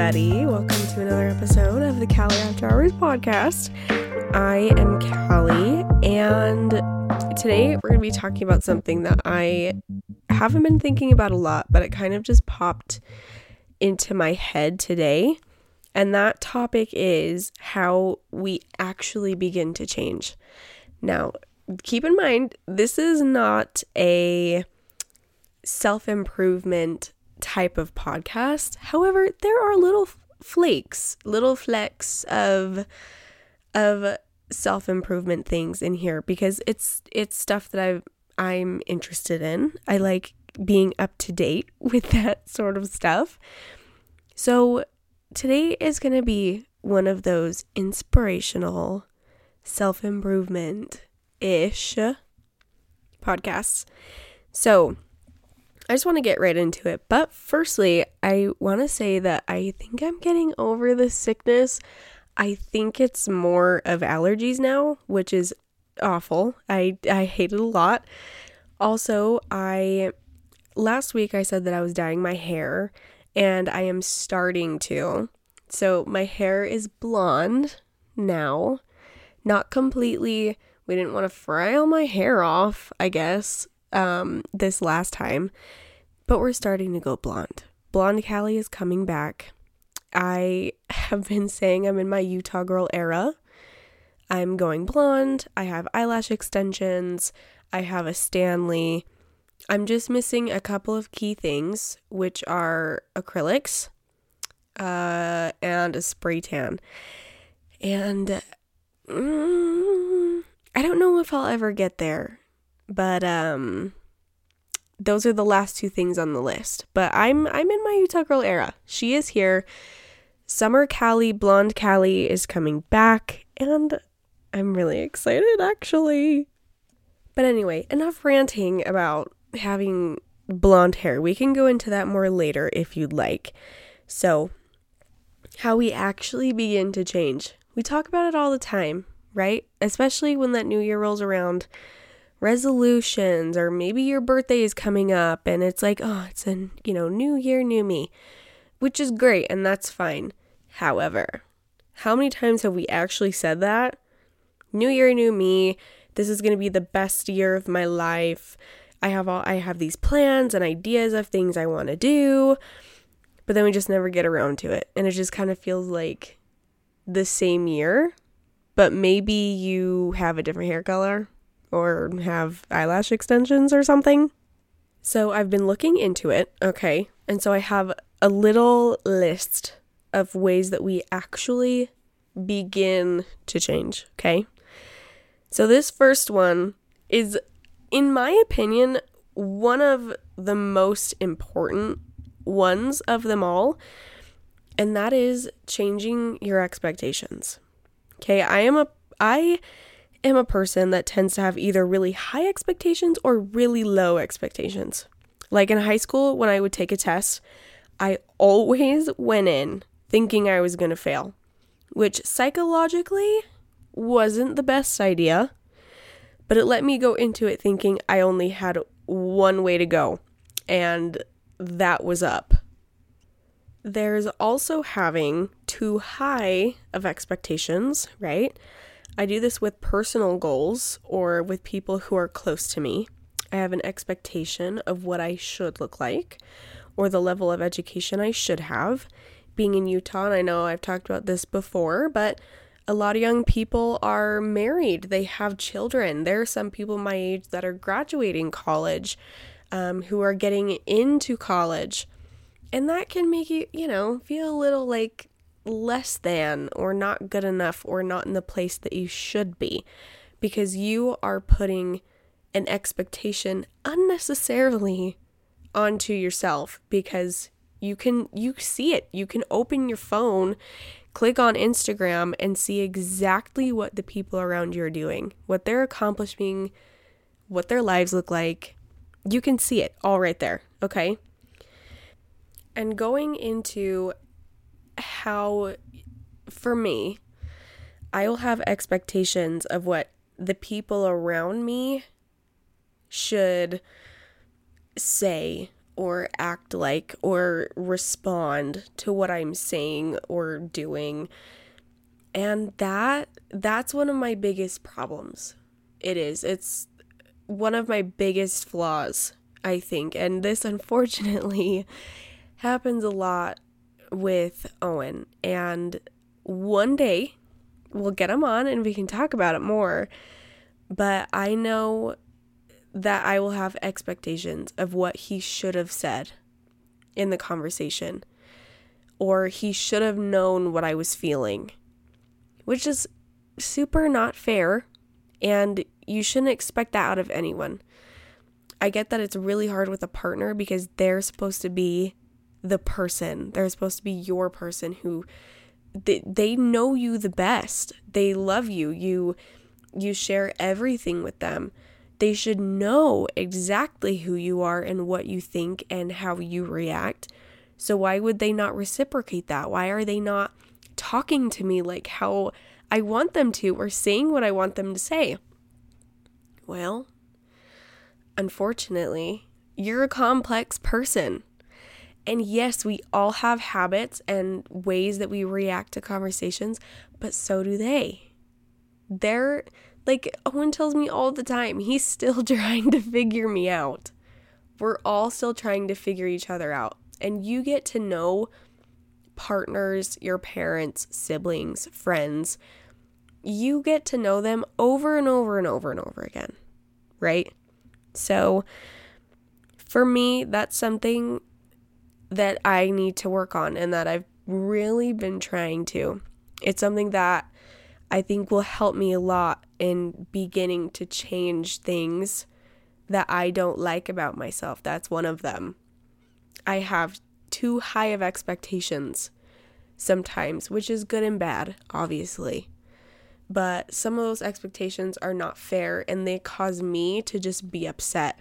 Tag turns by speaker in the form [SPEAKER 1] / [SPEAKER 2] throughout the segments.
[SPEAKER 1] everybody. Welcome to another episode of the Callie After Hours podcast. I am Callie, and today we're going to be talking about something that I haven't been thinking about a lot, but it kind of just popped into my head today. And that topic is how we actually begin to change. Now, keep in mind, this is not a self improvement type of podcast. However, there are little flakes, little flecks of of self improvement things in here because it's it's stuff that I I'm interested in. I like being up to date with that sort of stuff. So today is going to be one of those inspirational self improvement ish podcasts. So I just want to get right into it. But firstly, I want to say that I think I'm getting over the sickness. I think it's more of allergies now, which is awful. I I hate it a lot. Also, I last week I said that I was dyeing my hair and I am starting to. So my hair is blonde now. Not completely. We didn't want to fry all my hair off, I guess, um, this last time but we're starting to go blonde. Blonde Callie is coming back. I have been saying I'm in my Utah girl era. I'm going blonde. I have eyelash extensions. I have a Stanley. I'm just missing a couple of key things, which are acrylics uh, and a spray tan. And mm, I don't know if I'll ever get there, but um, those are the last two things on the list. But I'm I'm in my Utah girl era. She is here. Summer Callie, blonde Callie is coming back, and I'm really excited actually. But anyway, enough ranting about having blonde hair. We can go into that more later if you'd like. So, how we actually begin to change. We talk about it all the time, right? Especially when that new year rolls around resolutions or maybe your birthday is coming up and it's like, oh, it's a, you know, new year, new me, which is great and that's fine. However, how many times have we actually said that? New year, new me. This is going to be the best year of my life. I have all I have these plans and ideas of things I want to do, but then we just never get around to it. And it just kind of feels like the same year, but maybe you have a different hair color or have eyelash extensions or something. So I've been looking into it, okay? And so I have a little list of ways that we actually begin to change, okay? So this first one is, in my opinion, one of the most important ones of them all, and that is changing your expectations. Okay, I am a I am a person that tends to have either really high expectations or really low expectations. Like in high school, when I would take a test, I always went in thinking I was going to fail, which psychologically wasn't the best idea, but it let me go into it thinking I only had one way to go, and that was up. There's also having too high of expectations, right? I do this with personal goals or with people who are close to me. I have an expectation of what I should look like or the level of education I should have. Being in Utah, and I know I've talked about this before, but a lot of young people are married, they have children. There are some people my age that are graduating college, um, who are getting into college. And that can make you, you know, feel a little like less than or not good enough or not in the place that you should be because you are putting an expectation unnecessarily onto yourself because you can you see it. You can open your phone click on Instagram and see exactly what the people around you are doing what they're accomplishing what their lives look like. You can see it all right there okay? And going into how, for me, I will have expectations of what the people around me should say or act like or respond to what I'm saying or doing. And that that's one of my biggest problems. It is. It's one of my biggest flaws, I think. And this unfortunately happens a lot with Owen. And one day we'll get him on and we can talk about it more. But I know that I will have expectations of what he should have said in the conversation, or he should have known what I was feeling, which is super not fair. And you shouldn't expect that out of anyone. I get that it's really hard with a partner because they're supposed to be the person. They're supposed to be your person who they, they know you the best. They love you. You you share everything with them. They should know exactly who you are and what you think and how you react. So why would they not reciprocate that? Why are they not talking to me like how I want them to or saying what I want them to say? Well, unfortunately, you're a complex person. And yes, we all have habits and ways that we react to conversations, but so do they. They're like Owen tells me all the time, he's still trying to figure me out. We're all still trying to figure each other out. And you get to know partners, your parents, siblings, friends. You get to know them over and over and over and over again, right? So, for me, that's something that I need to work on and that I've really been trying to. It's something that I think will help me a lot in beginning to change things that I don't like about myself. That's one of them. I have too high of expectations sometimes, which is good and bad, obviously. But some of those expectations are not fair and they cause me to just be upset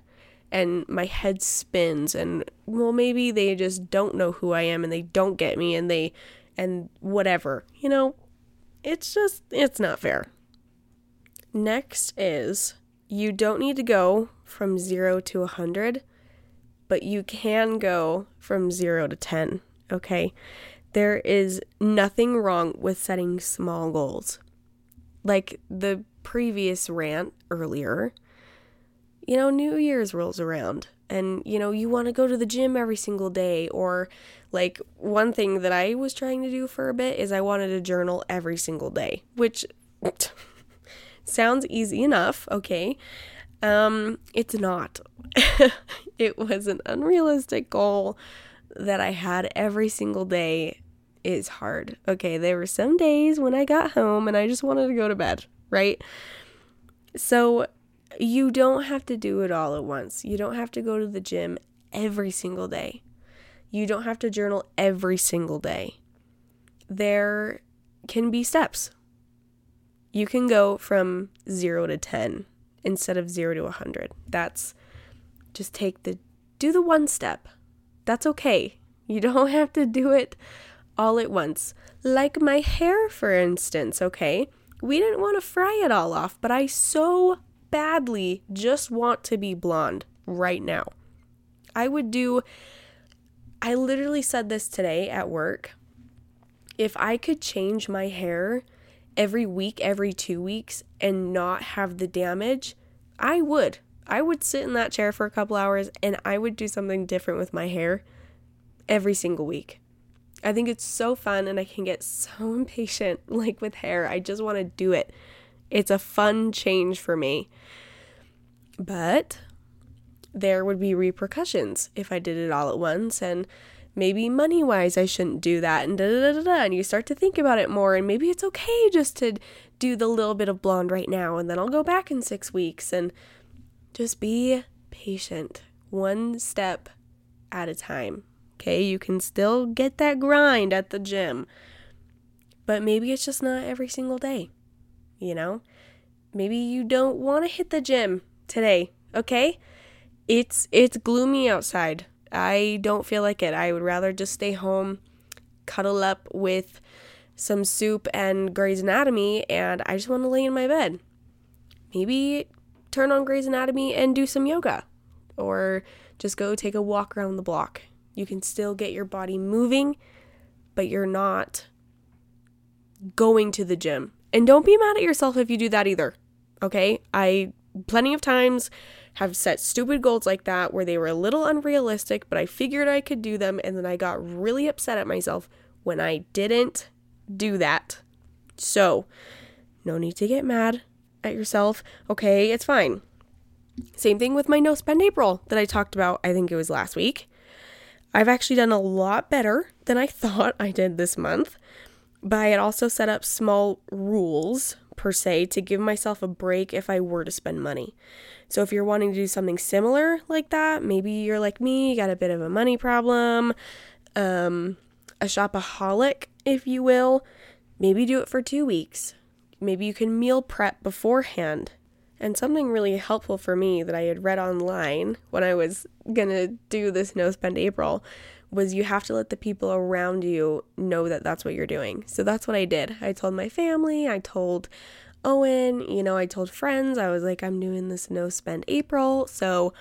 [SPEAKER 1] and my head spins and well maybe they just don't know who I am and they don't get me and they and whatever. You know, it's just it's not fair. Next is you don't need to go from 0 to a 100, but you can go from 0 to 10, okay? There is nothing wrong with setting small goals. Like the previous rant earlier, you know, New Year's rolls around and you know, you want to go to the gym every single day or like one thing that I was trying to do for a bit is I wanted to journal every single day, which sounds easy enough, okay? Um it's not. it was an unrealistic goal that I had every single day is hard. Okay, there were some days when I got home and I just wanted to go to bed, right? So you don't have to do it all at once. You don't have to go to the gym every single day. You don't have to journal every single day. There can be steps. You can go from 0 to 10 instead of 0 to 100. That's just take the do the one step. That's okay. You don't have to do it all at once. Like my hair, for instance, okay? We didn't want to fry it all off, but I so badly just want to be blonde right now. I would do, I literally said this today at work. If I could change my hair every week, every two weeks, and not have the damage, I would. I would sit in that chair for a couple hours and I would do something different with my hair every single week. I think it's so fun and I can get so impatient like with hair. I just want to do it. It's a fun change for me. But there would be repercussions if I did it all at once and maybe money wise I shouldn't do that and da da da da and you start to think about it more and maybe it's okay just to do the little bit of blonde right now and then I'll go back in 6 weeks and just be patient one step at a time okay you can still get that grind at the gym but maybe it's just not every single day you know? Maybe you don't want to hit the gym today, okay? It's it's gloomy outside. I don't feel like it. I would rather just stay home, cuddle up with some soup and Grey's Anatomy, and I just want to lay in my bed. Maybe turn on Grey's Anatomy and do some yoga, or Just go take a walk around the block. You can still get your body moving, but you're not going to the gym. And don't be mad at yourself if you do that either. Okay? I plenty of times have set stupid goals like that where they were a little unrealistic, but I figured I could do them and then I got really upset at myself when I didn't do that. So, no need to get mad at yourself. Okay, it's fine. Same thing with my no spend April that I talked about, I think it was last week. I've actually done a lot better than I thought I did this month, but I had also set up small rules per se to give myself a break if I were to spend money. So if you're wanting to do something similar like that, maybe you're like me, you got a bit of a money problem, um, a shopaholic, if you will, maybe do it for two weeks. Maybe you can meal prep beforehand. And something really helpful for me that I had read online when I was gonna do this no spend April was you have to let the people around you know that that's what you're doing. So that's what I did. I told my family, I told Owen, you know, I told friends, I was like, I'm doing this no spend April. So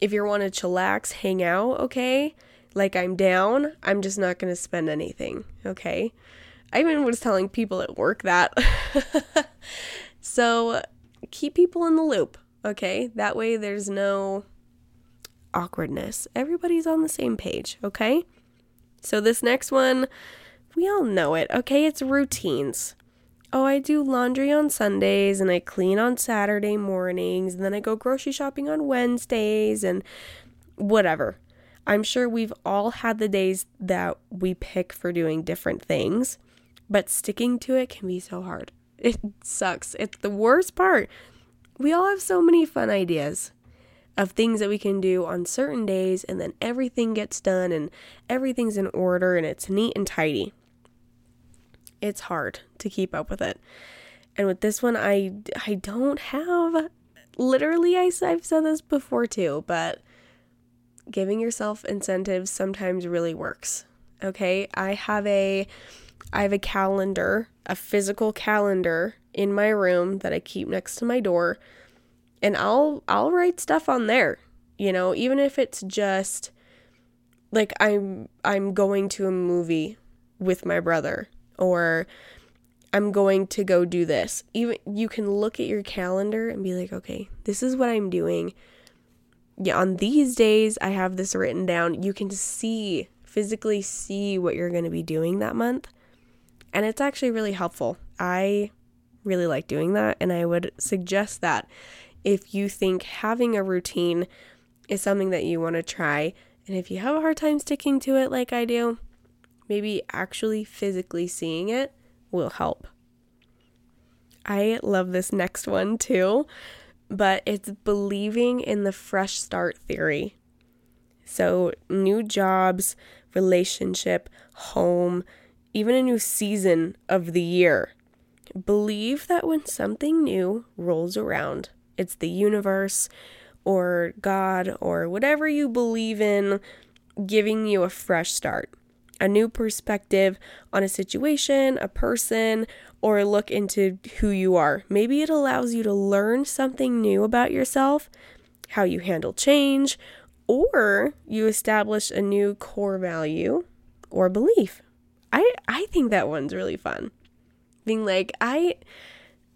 [SPEAKER 1] if you want to chillax, hang out, okay? Like I'm down, I'm just not going to spend anything, okay? I even was telling people at work that. so keep people in the loop, okay? That way there's no awkwardness. Everybody's on the same page, okay? So this next one, we all know it, okay? It's routines. Oh, I do laundry on Sundays and I clean on Saturday mornings and then I go grocery shopping on Wednesdays and whatever. I'm sure we've all had the days that we pick for doing different things, but sticking to it can be so hard. It sucks. It's the worst part. We all have so many fun ideas of things that we can do on certain days, and then everything gets done and everything's in order and it's neat and tidy. It's hard to keep up with it. And with this one, I, I don't have literally, I, I've said this before too, but giving yourself incentives sometimes really works. Okay, I have a I have a calendar, a physical calendar in my room that I keep next to my door and I'll I'll write stuff on there. You know, even if it's just like I'm I'm going to a movie with my brother or I'm going to go do this. Even you can look at your calendar and be like, "Okay, this is what I'm doing." Yeah, on these days I have this written down. You can see physically see what you're going to be doing that month. And it's actually really helpful. I really like doing that and I would suggest that if you think having a routine is something that you want to try. And if you have a hard time sticking to it like I do, maybe actually physically seeing it will help. I love this next one too, but it's believing in the fresh start theory. So, new jobs, relationship, home, even a new season of the year. Believe that when something new rolls around, it's the universe or God or whatever you believe in giving you a fresh start, a new perspective on a situation, a person, or a look into who you are. Maybe it allows you to learn something new about yourself, how you handle change, or you establish a new core value or belief. I I think that one's really fun. Being like I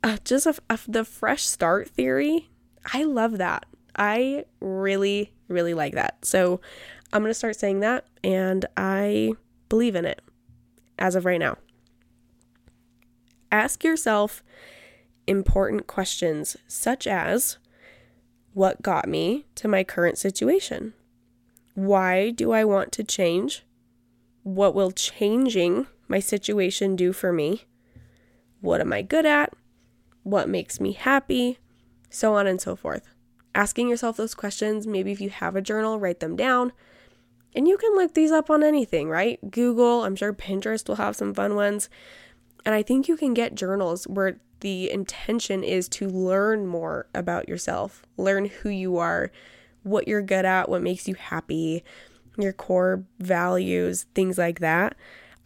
[SPEAKER 1] uh, just a, a, the fresh start theory. I love that. I really, really like that. So I'm going to start saying that, and I believe in it as of right now. Ask yourself important questions such as What got me to my current situation? Why do I want to change? What will changing my situation do for me? What am I good at? What makes me happy, so on and so forth. Asking yourself those questions, maybe if you have a journal, write them down. And you can look these up on anything, right? Google, I'm sure Pinterest will have some fun ones. And I think you can get journals where the intention is to learn more about yourself, learn who you are, what you're good at, what makes you happy, your core values, things like that.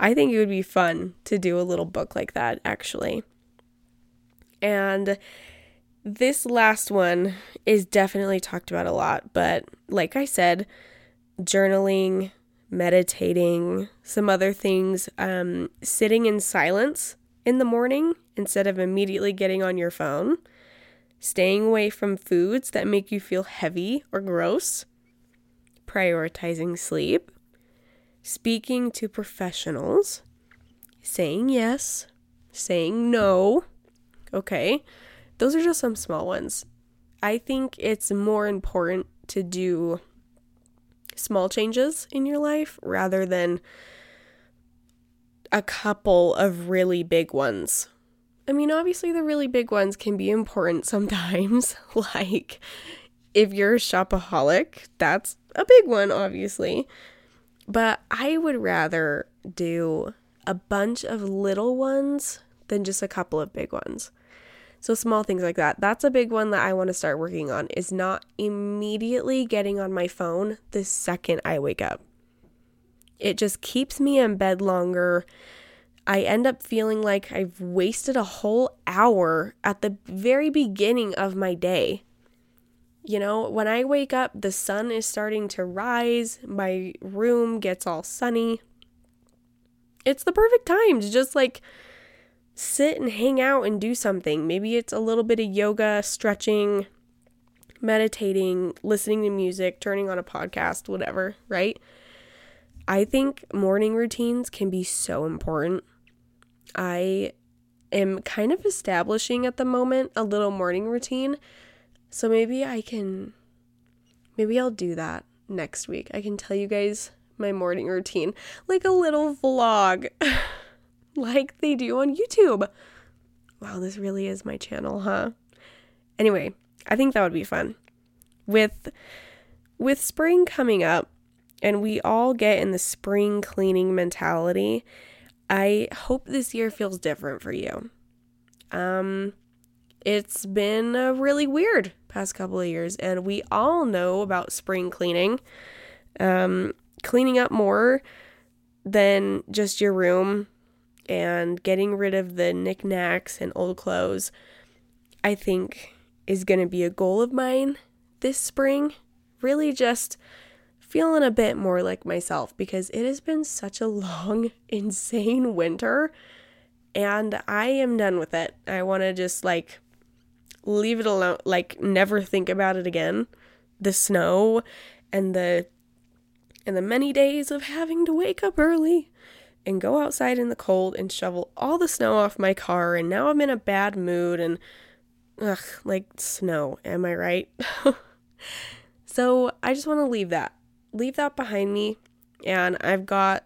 [SPEAKER 1] I think it would be fun to do a little book like that, actually. And this last one is definitely talked about a lot, but like I said, journaling, meditating, some other things, um, sitting in silence in the morning instead of immediately getting on your phone, staying away from foods that make you feel heavy or gross, prioritizing sleep, speaking to professionals, saying yes, saying no. Okay, those are just some small ones. I think it's more important to do small changes in your life rather than a couple of really big ones. I mean, obviously, the really big ones can be important sometimes. like, if you're a shopaholic, that's a big one, obviously. But I would rather do a bunch of little ones than just a couple of big ones. So small things like that. That's a big one that I want to start working on is not immediately getting on my phone the second I wake up. It just keeps me in bed longer. I end up feeling like I've wasted a whole hour at the very beginning of my day. You know, when I wake up, the sun is starting to rise, my room gets all sunny. It's the perfect time to just like sit and hang out and do something. Maybe it's a little bit of yoga, stretching, meditating, listening to music, turning on a podcast, whatever, right? I think morning routines can be so important. I am kind of establishing at the moment a little morning routine. So maybe I can, maybe I'll do that next week. I can tell you guys my morning routine, like a little vlog. like they do on YouTube. Wow, this really is my channel, huh? Anyway, I think that would be fun. With with spring coming up and we all get in the spring cleaning mentality, I hope this year feels different for you. Um it's been a really weird past couple of years and we all know about spring cleaning. Um cleaning up more than just your room and getting rid of the knickknacks and old clothes, I think is going to be a goal of mine this spring. Really just feeling a bit more like myself because it has been such a long, insane winter and I am done with it. I want to just like leave it alone, like never think about it again. The snow and the and the many days of having to wake up early and go outside in the cold and shovel all the snow off my car and now I'm in a bad mood and ugh, like snow, am I right? so I just want to leave that. Leave that behind me and I've got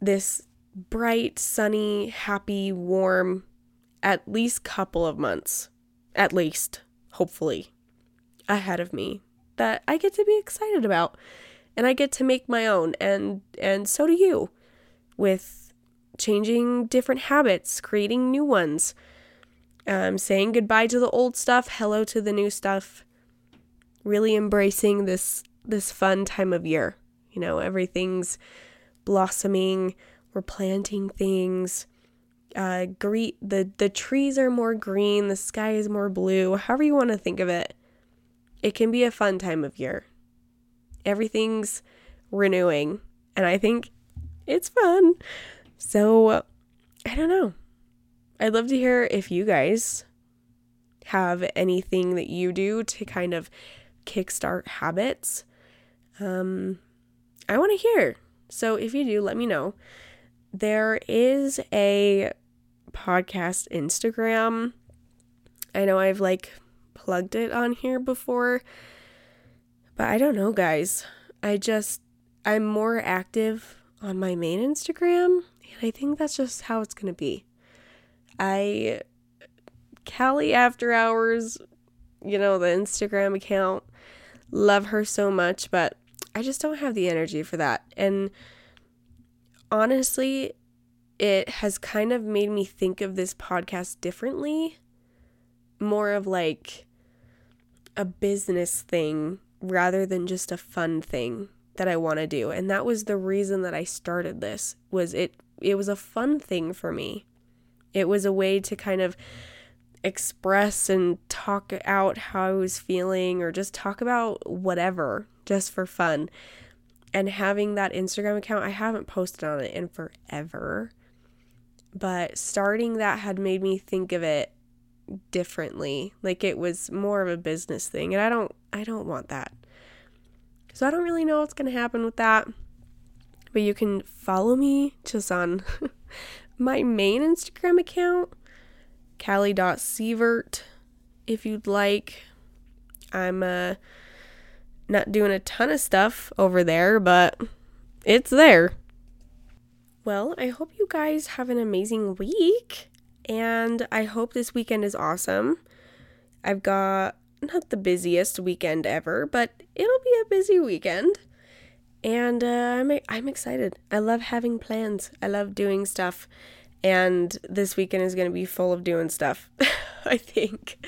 [SPEAKER 1] this bright, sunny, happy, warm at least couple of months, at least, hopefully, ahead of me that I get to be excited about and I get to make my own and and so do you with changing different habits, creating new ones, um, saying goodbye to the old stuff, hello to the new stuff, really embracing this this fun time of year. You know, everything's blossoming. We're planting things. Uh, greet the the trees are more green. The sky is more blue. However you want to think of it, it can be a fun time of year. Everything's renewing, and I think it's fun. So, I don't know. I'd love to hear if you guys have anything that you do to kind of kickstart habits. Um, I want to hear. So, if you do, let me know. There is a podcast Instagram. I know I've like plugged it on here before, but I don't know, guys. I just, I'm more active on my main Instagram, and I think that's just how it's going to be. I Callie After Hours, you know, the Instagram account, love her so much, but I just don't have the energy for that. And honestly, it has kind of made me think of this podcast differently. More of like a business thing rather than just a fun thing that I want to do. And that was the reason that I started this. Was it it was a fun thing for me. It was a way to kind of express and talk out how I was feeling or just talk about whatever just for fun. And having that Instagram account, I haven't posted on it in forever. But starting that had made me think of it differently. Like it was more of a business thing and I don't I don't want that. So I don't really know what's going to happen with that. But you can follow me just on my main Instagram account, callie.sievert, if you'd like. I'm uh, not doing a ton of stuff over there, but it's there. Well, I hope you guys have an amazing week, and I hope this weekend is awesome. I've got not the busiest weekend ever, but it'll be a busy weekend. And uh, I'm I'm excited. I love having plans. I love doing stuff, and this weekend is going to be full of doing stuff. I think.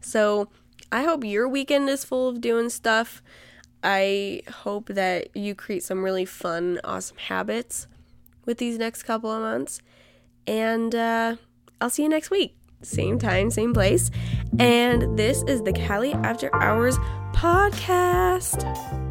[SPEAKER 1] So I hope your weekend is full of doing stuff. I hope that you create some really fun, awesome habits with these next couple of months. And uh, I'll see you next week. Same time, same place. And this is the Callie After Hours podcast.